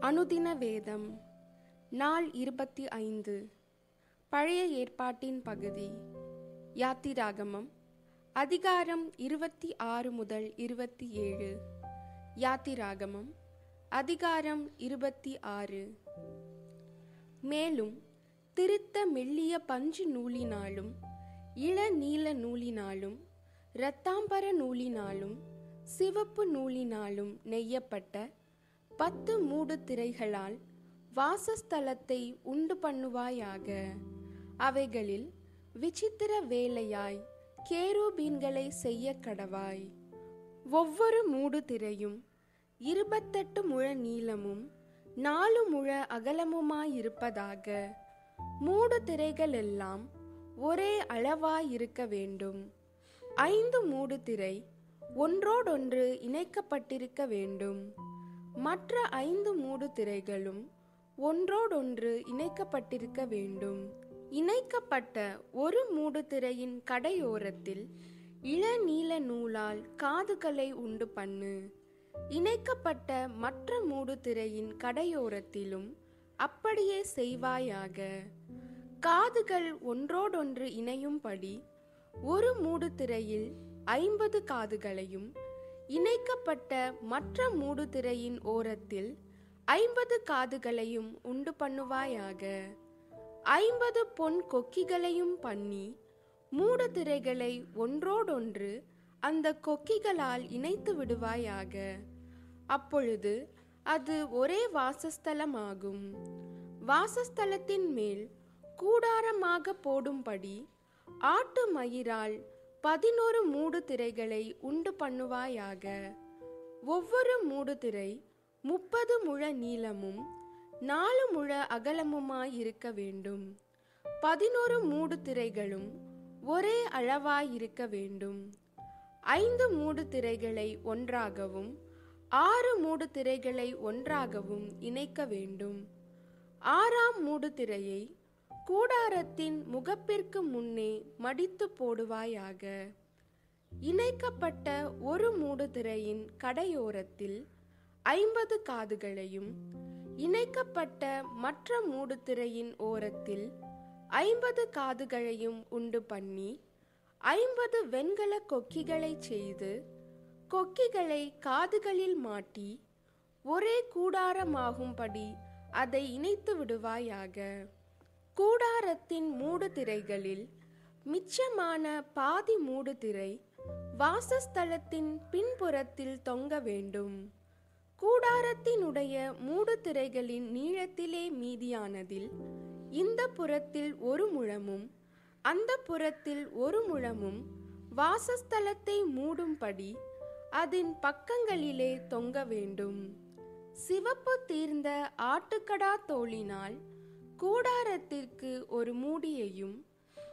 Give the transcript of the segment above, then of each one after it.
அனுதின வேதம் நாள் இருபத்தி ஐந்து. பழைய ஏற்பாட்டின் பகுதி. யாத்திராகமம் அதிகாரம் இருபத்தி ஆறு முதல் இருபத்தி ஏழு. யாத்திராகமம் அதிகாரம் இருபத்தி ஆறு. மேலும் திருத்த மெல்லிய பஞ்சு நூலினாலும் இளநீல நூலினாலும் இரத்தாம்பர நூலினாலும் சிவப்பு நூலினாலும் நெய்யப்பட்ட பத்து மூடு திரைகளால் வாசஸ்தலத்தை உண்டு பண்ணுவாயாக அவைகளில் விசித்திர வேலையாய் கேரூபீன்களை செய்ய கடவாய். ஒவ்வொரு மூடு திரையும் இருபத்தெட்டு முழ நீளமும் நாலு முழ அகலமுமாயிருப்பதாக. மூடு திரைகள் எல்லாம் ஒரே அளவாயிருக்க வேண்டும். ஐந்து மூடு திரை ஒன்றோடொன்று இணைக்கப்பட்டிருக்க வேண்டும். மற்ற ஐந்து மூடு திரைகளும் ஒன்றோடொன்று இணைக்கப்பட்டிருக்க வேண்டும். இணைக்கப்பட்ட ஒரு மூடு திரையின் கடையோரத்தில் இளநீல நூலால் காதுகளை உண்டு பண்ணு. இணைக்கப்பட்ட மற்ற மூடு திரையின் கடையோரத்திலும் அப்படியே செய்வாயாக. காதுகள் ஒன்றோடொன்று இணையும்படி ஒரு மூடு திரையில் ஐம்பது காதுகளையும் இணைக்கப்பட்ட மற்ற மூடு திரையின் ஓரத்தில் ஐம்பது காதுகளையும் உண்டு பண்ணுவாயாக. ஐம்பது பொன் கொக்கிகளையும் பண்ணி மூடு திரைகளை ஒன்றோடொன்று அந்த கொக்கிகளால் இணைத்து விடுவாயாக. அப்பொழுது அது ஒரே வாசஸ்தலமாகும். வாசஸ்தலத்தின் மேல் கூடாரமாக போடும்படி ஆட்டு மயிரால் பதினோரு மூடு திரைகளை உண்டு பண்ணுவாயாக. ஒவ்வொரு மூடு திரை முப்பது முழ நீளமும் நாலு முழ அகலமுமாயிருக்க வேண்டும். பதினோரு மூடு திரைகளும் ஒரே அளவாயிருக்க வேண்டும். ஐந்து மூடு திரைகளை ஒன்றாகவும் ஆறு மூடு திரைகளை ஒன்றாகவும் இணைக்க வேண்டும். ஆறாம் மூடு திரையை கூடாரத்தின் முகப்பிற்கு முன்னே மடித்து போடுவாயாக. இணைக்கப்பட்ட ஒரு மூடு திரையின் கடையோரத்தில் ஐம்பது காதுகளையும் இணைக்கப்பட்ட மற்ற மூடுதிரையின் ஓரத்தில் ஐம்பது காதுகளையும் உண்டு பண்ணி ஐம்பது வெண்கல கொக்கிகளை செய்து கொக்கிகளை காதுகளில் மாட்டி ஒரே கூடாரமாகும்படி அதை இணைத்து விடுவாயாக. கூடாரத்தின் மூடு திரைகளில் மிச்சமான பாதி மூடு திரை வாசஸ்தலத்தின் பின்புறத்தில் தொங்க வேண்டும். கூடாரத்தினுடைய மூடு திரைகளின் நீளத்திலே மீதியானதில் இந்த புறத்தில் ஒரு முழமும் அந்த புறத்தில் ஒரு முழமும் வாசஸ்தலத்தை மூடும்படி அதன் பக்கங்களிலே தொங்க வேண்டும். சிவப்பு தீர்ந்த ஆட்டுக்கடா தோளினால் கூடாரத்திற்கு ஒரு மூடியையும்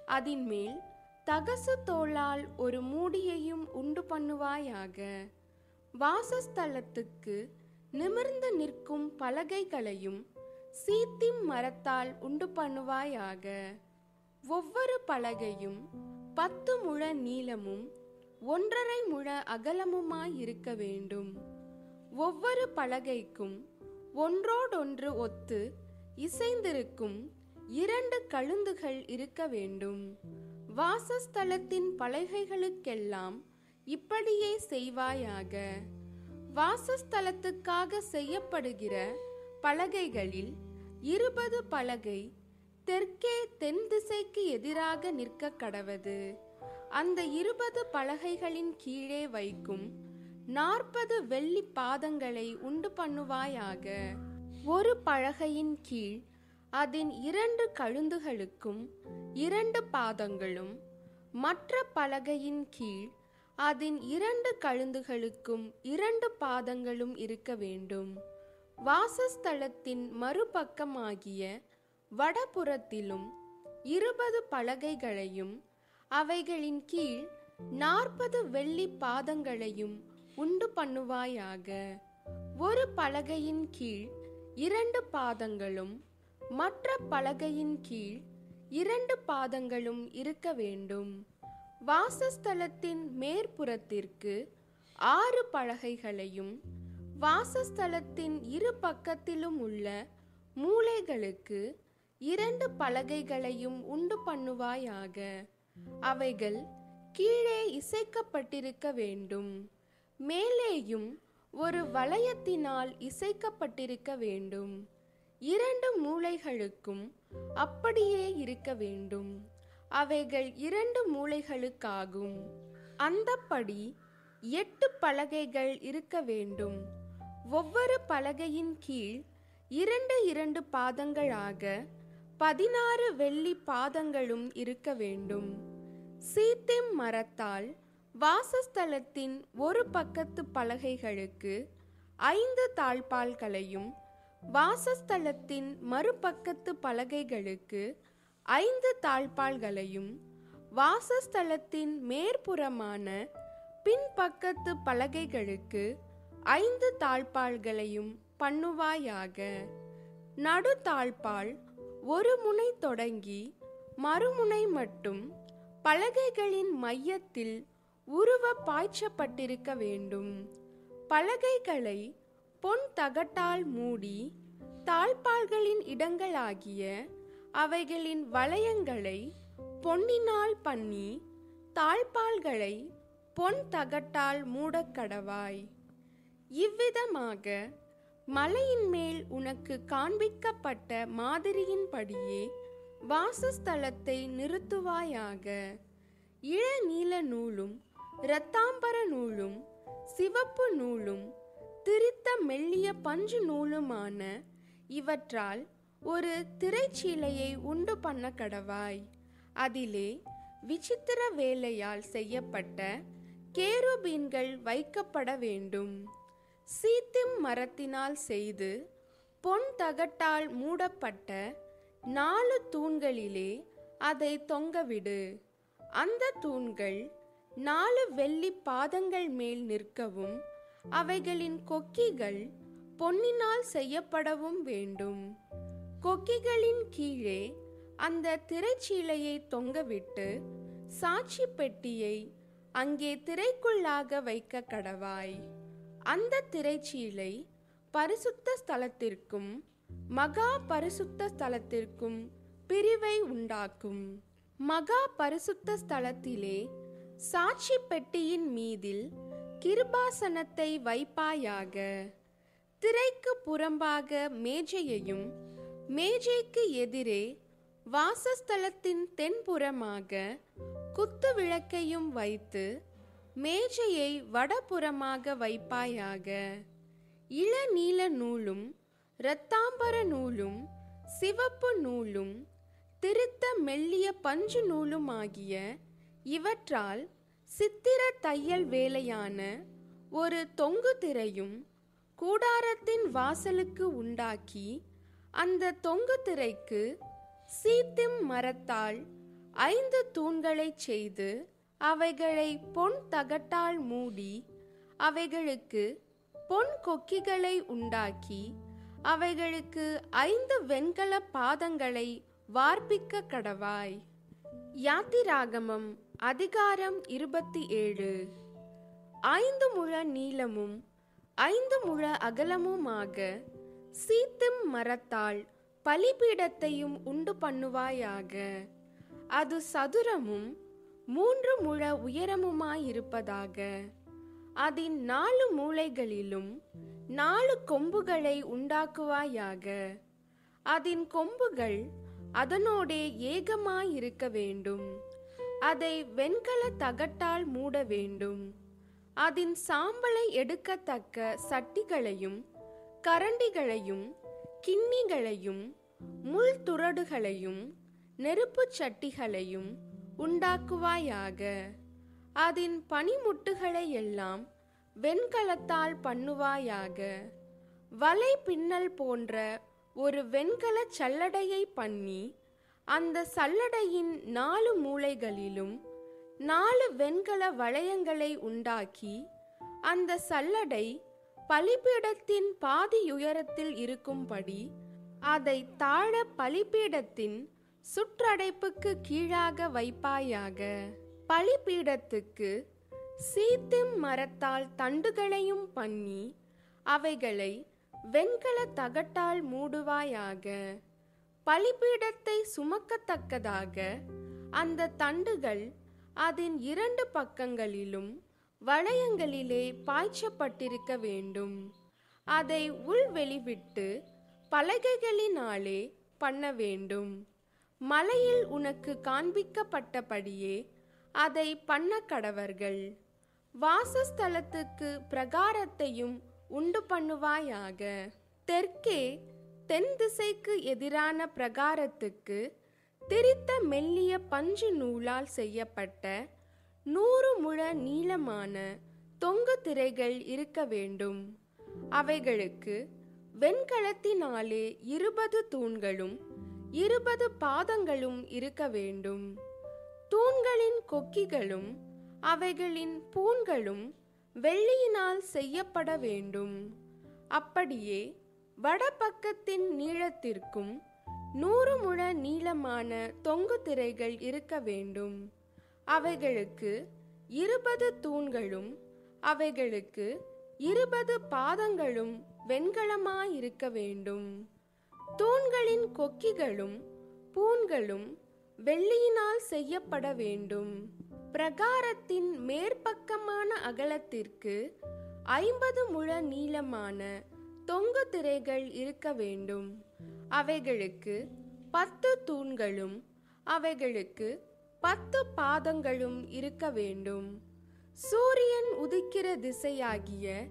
அதின் மேல் தகசு தோளால் ஒரு மூடியையும் உண்டு பண்ணுவாயாக. வாசஸ்தலத்துக்கு நிமிர்ந்து நிற்கும் பலகைகளையும் சீத்திம் மரத்தால் உண்டு பண்ணுவாயாக. ஒவ்வொரு பலகையும் பத்து முழ நீளமும் ஒன்றரை முழ அகலமுமாயிருக்க வேண்டும். ஒவ்வொரு பலகைக்கும் ஒன்றோடொன்று ஒத்து இசைந்திருக்கும் இரண்டு கழுந்துகள் இருக்க வேண்டும். வாசஸ்தலத்தின் பலகைகளுக்கெல்லாம் இப்படியே செய்வாயாக. வாசஸ்தலத்துக்காக செய்யப்படுகிற பலகைகளில் இருபது பலகை தெற்கே தென் திசைக்கு எதிராக நிற்க கடவது. அந்த இருபது பலகைகளின் கீழே வைக்கும் நாற்பது வெள்ளி பாதங்களை உண்டு பண்ணுவாயாக. ஒரு பலகையின் கீழ் அதன் இரண்டு கழுந்துகளுக்கும் இரண்டு பாதங்களும் மற்ற பலகையின் கீழ் அதன் இரண்டு கழுந்துகளுக்கும் இரண்டு பாதங்களும் இருக்க வேண்டும். வாசஸ்தலத்தின் மறுபக்கமாகிய வடபுறத்திலும் இருபது பலகைகளையும் அவைகளின் கீழ் நாற்பது வெள்ளி பாதங்களையும் உண்டு பண்ணுவாயாக. ஒரு பலகையின் கீழ் இரண்டு பாதங்களும் மற்ற பலகையின் கீழ் இரண்டு பாதங்களும் இருக்க வேண்டும். வாசஸ்தலத்தின் மேற்புறத்திற்கு ஆறு பலகைகளையும் வாசஸ்தலத்தின் இரு பக்கத்திலும் உள்ள மூளைகளுக்கு இரண்டு பலகைகளையும் உண்டு பண்ணுவாயாக. அவைகள் கீழே இசைக்கப்பட்டிருக்க வேண்டும். மேலேயும் ஒரு வளையத்தினால் இசைக்கப்பட்டிருக்க வேண்டும். இரண்டு மூலைகளுக்கும் அப்படியே இருக்க வேண்டும். அவைகள் இரண்டு மூலைகளுக்காகும். அந்தப்படி எட்டு பலகைகள் இருக்க வேண்டும். ஒவ்வொரு பலகையின் கீழ் இரண்டு இரண்டு பாதங்களாக பதினாறு வெள்ளி பாதங்களும் இருக்க வேண்டும். சீத்திம் மரத்தால் வாசஸ்தலத்தின் ஒரு பக்கத்து பலகைகளுக்கு ஐந்து தாழ்பால்களையும் வாசஸ்தலத்தின் மறுபக்கத்து பலகைகளுக்கு ஐந்து தாழ்பால்களையும் வாசஸ்தலத்தின் மேற்புறமான பின்பக்கத்து பலகைகளுக்கு ஐந்து தாழ்பால்களையும் பண்ணுவாயாக. நடு தாழ்பால் ஒரு முனை தொடங்கி மறுமுனை மட்டும் பலகைகளின் மையத்தில் உருவ பாய்ச்சப்பட்டிருக்க வேண்டும். பலகைகளை பொன் தகட்டால் மூடி தாழ்பால்களின் இடங்களாகிய அவைகளின் வளையங்களை பொன்னினால் பண்ணி தாழ்பால்களை பொன் தகட்டால் மூடக்கடவாய் இவ்விதமாக மலையின் மேல் உனக்கு காண்பிக்கப்பட்ட மாதிரியின்படியே வாசஸ்தலத்தை நிறுத்துவாயாக. இளநீல நூலும் இரத்தாம்பர நூலும் சிவப்பு நூலும் திரித்த மெல்லிய பஞ்சு நூலுமான இவற்றால் ஒரு திரைச்சீலையை உண்டு பண்ண கடவாய். அதிலே விசித்திர வேலையால் செய்யப்பட்ட கேருபீன்கள் வைக்கப்பட வேண்டும். சீத்திம் மரத்தினால் செய்து பொன் தகட்டால் மூடப்பட்ட நாலு தூண்களிலே அதை தொங்கவிடு. அந்த தூண்கள் நாலு வெள்ளி பாதங்கள் மேல் நிற்கவும் அவைகளின் கொக்கிகள் பொன்னினால் செய்யப்படவும் வேண்டும். கொக்கிகளின் கீழே அந்த திரைச்சீலையை தொங்கவிட்டு சாட்சி பெட்டியை அங்கே திரைக்குள்ளாக வைக்க கடவாய். அந்த திரைச்சீலை பரிசுத்த ஸ்தலத்திற்கும் மகா பரிசுத்த ஸ்தலத்திற்கும் பிரிவை உண்டாக்கும். மகா பரிசுத்த ஸ்தலத்திலே சாட்சி பெட்டியின் மீதில் கிருபாசனத்தை வைப்பாயாக. திரைக்கு புறம்பாக மேஜையையும் மேஜைக்கு எதிரே வாசஸ்தலத்தின் தென்புறமாக குத்து விளக்கையும் வைத்து மேஜையை வடபுறமாக வைப்பாயாக. இளநீல நூலும் இரத்தாம்பர நூலும் சிவப்பு நூலும் திருத்த மெல்லிய பஞ்சு நூலும் ஆகிய இவற்றால் சித்திர தையல் வேலையான ஒரு தொங்கு திரையும் கூடாரத்தின் வாசலுக்கு உண்டாக்கி அந்த தொங்கு திரைக்கு சீத்திம் மரத்தால் ஐந்து தூண்களைச் செய்து அவைகளை பொன் தகட்டால் மூடி அவைகளுக்கு பொன் கொக்கிகளை உண்டாக்கி அவைகளுக்கு ஐந்து வெண்கல பாதங்களை வார்ப்பிக்க கடவாய். யாத்திராகமம் அதிகாரம் இருபத்தி ஏழு. ஐந்து முழ நீளமும் ஐந்து முழ அகலமுமாக சீத்தும் மரத்தால் பலிபீடத்தையும் உண்டு பண்ணுவாயாக. அது சதுரமும் மூன்று முழ உயரமுமாயிருப்பதாக. அதன் நாலு மூலைகளிலும் நாலு கொம்புகளை உண்டாக்குவாயாக. அதன் கொம்புகள் அதனோடே ஏகமாயிருக்க வேண்டும். அதை வெண்கல தகட்டால் மூட வேண்டும். அதன் சாம்பலை எடுக்கத்தக்க சட்டிகளையும் கரண்டிகளையும் கிண்ணிகளையும் முள் துரடுகளையும் நெருப்புச் சட்டிகளையும் உண்டாக்குவாயாக. அதன் பனிமுட்டுகளை எல்லாம் வெண்கலத்தால் பண்ணுவாயாக. வலை பின்னல் போன்ற ஒரு வெண்கல சல்லடையை பண்ணி அந்த சல்லடையின் நாலு மூலைகளிலும் நாலு வெண்கல வளையங்களை உண்டாக்கி அந்த சல்லடை பலிபீடத்தின் பாதியுயரத்தில் இருக்கும்படி அதை தாழ பலிபீடத்தின் சுற்றடைப்புக்கு கீழாக வைப்பாயாக. பலிபீடத்துக்கு சீத்திம் மரத்தால் தண்டுகளையும் பண்ணி அவைகளை வெண்கல தகட்டால் மூடுவாயாக. பலிபீடத்தை சுமக்கத்தக்கதாக அந்த தண்டுகள் அதன் இரண்டு பக்கங்களிலும் வளையங்களிலே பாய்ச்சப்பட்டிருக்க வேண்டும். அதை உள்வெளிவிட்டு பலகைகளினாலே பண்ண வேண்டும். மலையில் உனக்கு காண்பிக்கப்பட்டபடியே அதை பண்ண கடவர்கள். வாசஸ்தலத்துக்கு பிரகாரத்தையும் உண்டு பண்ணுவாயாக. தெற்கே தென் திசைக்கு எதிரான பிரகாரத்துக்கு திரித்த மெல்லிய பஞ்சு நூலால் செய்யப்பட்ட நூறு முழ நீளமான தொங்கு திரைகள் இருக்க வேண்டும். அவைகளுக்கு வெண்கலத்தினாலே இருபது தூண்களும் இருபது பாதங்களும் இருக்க வேண்டும். தூண்களின் கொக்கிகளும் அவைகளின் பூண்களும் வெள்ளியினால் செய்யப்பட வேண்டும். அப்படியே வடபக்கத்தின் நீளத்திற்கும் நூறு முழ நீளமான தொங்கு திரைகள் இருக்க வேண்டும். அவைகளுக்கு இருபது தூண்களும் அவைகளுக்கு இருபது பாதங்களும் வெண்கலமாயிருக்க வேண்டும். தூண்களின் கொக்கிகளும் பூண்களும் வெள்ளியினால் செய்யப்பட வேண்டும். பிரகாரத்தின் மேற்பக்கமான அகலத்திற்கு ஐம்பது முழ நீளமான தொங்கு திரைகள் இருக்க வேண்டும். அவைகளுக்கு பத்து தூண்களும் அவைகளுக்கு பத்து பாதங்களும் இருக்க வேண்டும். சூரியன் உதிக்கிற திசையாகிய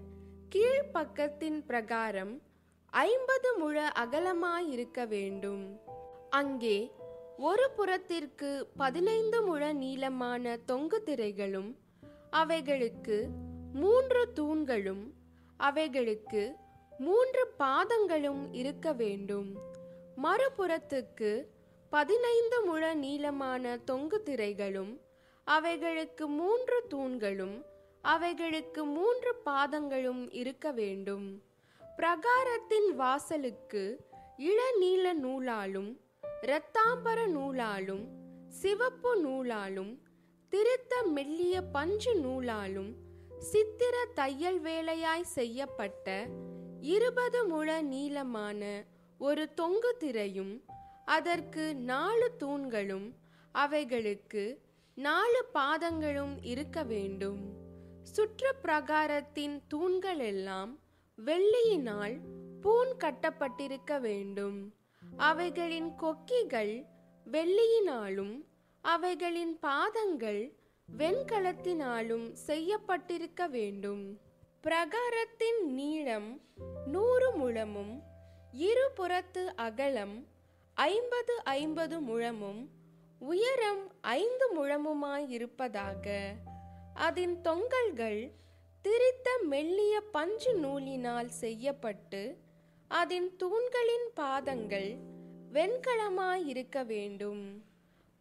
கீழ்ப்பக்கத்தின் பிரகாரம் ஐம்பது முழ அகலமாயிருக்க வேண்டும். அங்கே ஒரு புறத்திற்கு பதினைந்து முழ நீளமான தொங்கு திரைகளும் அவைகளுக்கு மூன்று தூண்களும் அவைகளுக்கு மூன்று பாதங்களும் இருக்க வேண்டும். மறுபுறத்துக்கு பதினைந்து முழ நீளமான தொங்கு திரைகளும் அவைகளுக்கு மூன்று தூண்களும் அவைகளுக்கு மூன்று பாதங்களும் இருக்க வேண்டும். பிரகாரத்தின் வாசலுக்கு இளநீல நூலாலும் இரத்தாம்பர நூலாலும் சிவப்பு நூலாலும் திருத்த மெல்லிய பஞ்சு நூலாலும் சித்திர தையல் வேலையாய் செய்யப்பட்ட இருபது முழ நீளமான ஒரு தொங்கு திரையும் அதற்கு நாலு தூண்களும் அவைகளுக்கு நாலு பாதங்களும் இருக்க வேண்டும். சுற்று பிரகாரத்தின் தூண்கள் எல்லாம் வெள்ளியினால் பூன் கட்டப்பட்டிருக்க வேண்டும். அவைகளின் கொக்கிகள் வெள்ளியினாலும் அவைகளின் பாதங்கள் வெண்கலத்தினாலும் செய்யப்பட்டிருக்க வேண்டும். பிரகாரத்தின் நீளம் நூறு முழமும் இருபுறத்து அகலம் ஐம்பது ஐம்பது முழமும் உயரம் ஐந்து முழமுமாயிருப்பதாக அதன் தொங்கல்கள் திரித்த மெல்லிய பஞ்சு நூலினால் செய்யப்பட்டு அதன் தூண்களின் பாதங்கள் வெண்கலமாயிருக்க வேண்டும்.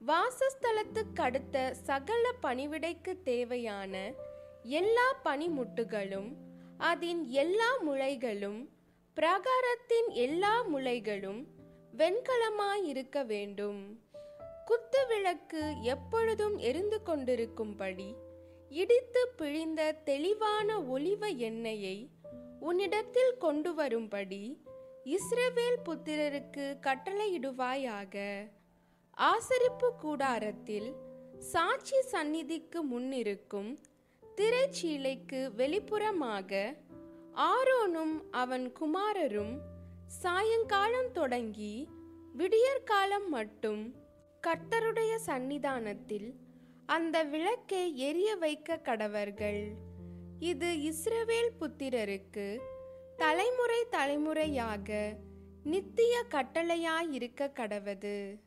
வாசஸ்தலத்துக்கடுத்த சகல பணிவிடைக்கு தேவையான எல்லா பனிமுட்டுகளும் அதன் எல்லா முளைகளும் பிரகாரத்தின் எல்லா முளைகளும் வெண்கலமாயிருக்க வேண்டும். குத்து விளக்கு எப்பொழுதும் எரிந்து கொண்டிருக்கும்படி இடித்து பிழிந்த தெளிவான ஒளிவ எண்ணெயை உன்னிடத்தில் கொண்டு வரும்படி இஸ்ரவேல் புத்திரருக்கு கட்டளையிடுவாயாக. ஆசரிப்பு கூடாரத்தில் சாட்சி சந்நிதிக்கு முன்னிருக்கும் திரைச்சீலைக்கு வெளிப்புறமாக ஆரோனும் அவன் குமாரரும் சாயங்காலம் தொடங்கி விடியற்காலம் மட்டும் கர்த்தருடைய சந்நிதானத்தில் அந்த விளக்கை எரிய வைக்க கடவர்கள். இது இஸ்ரவேல் புத்திரருக்கு தலைமுறை தலைமுறையாக நித்திய கட்டளையாயிருக்க கடவது.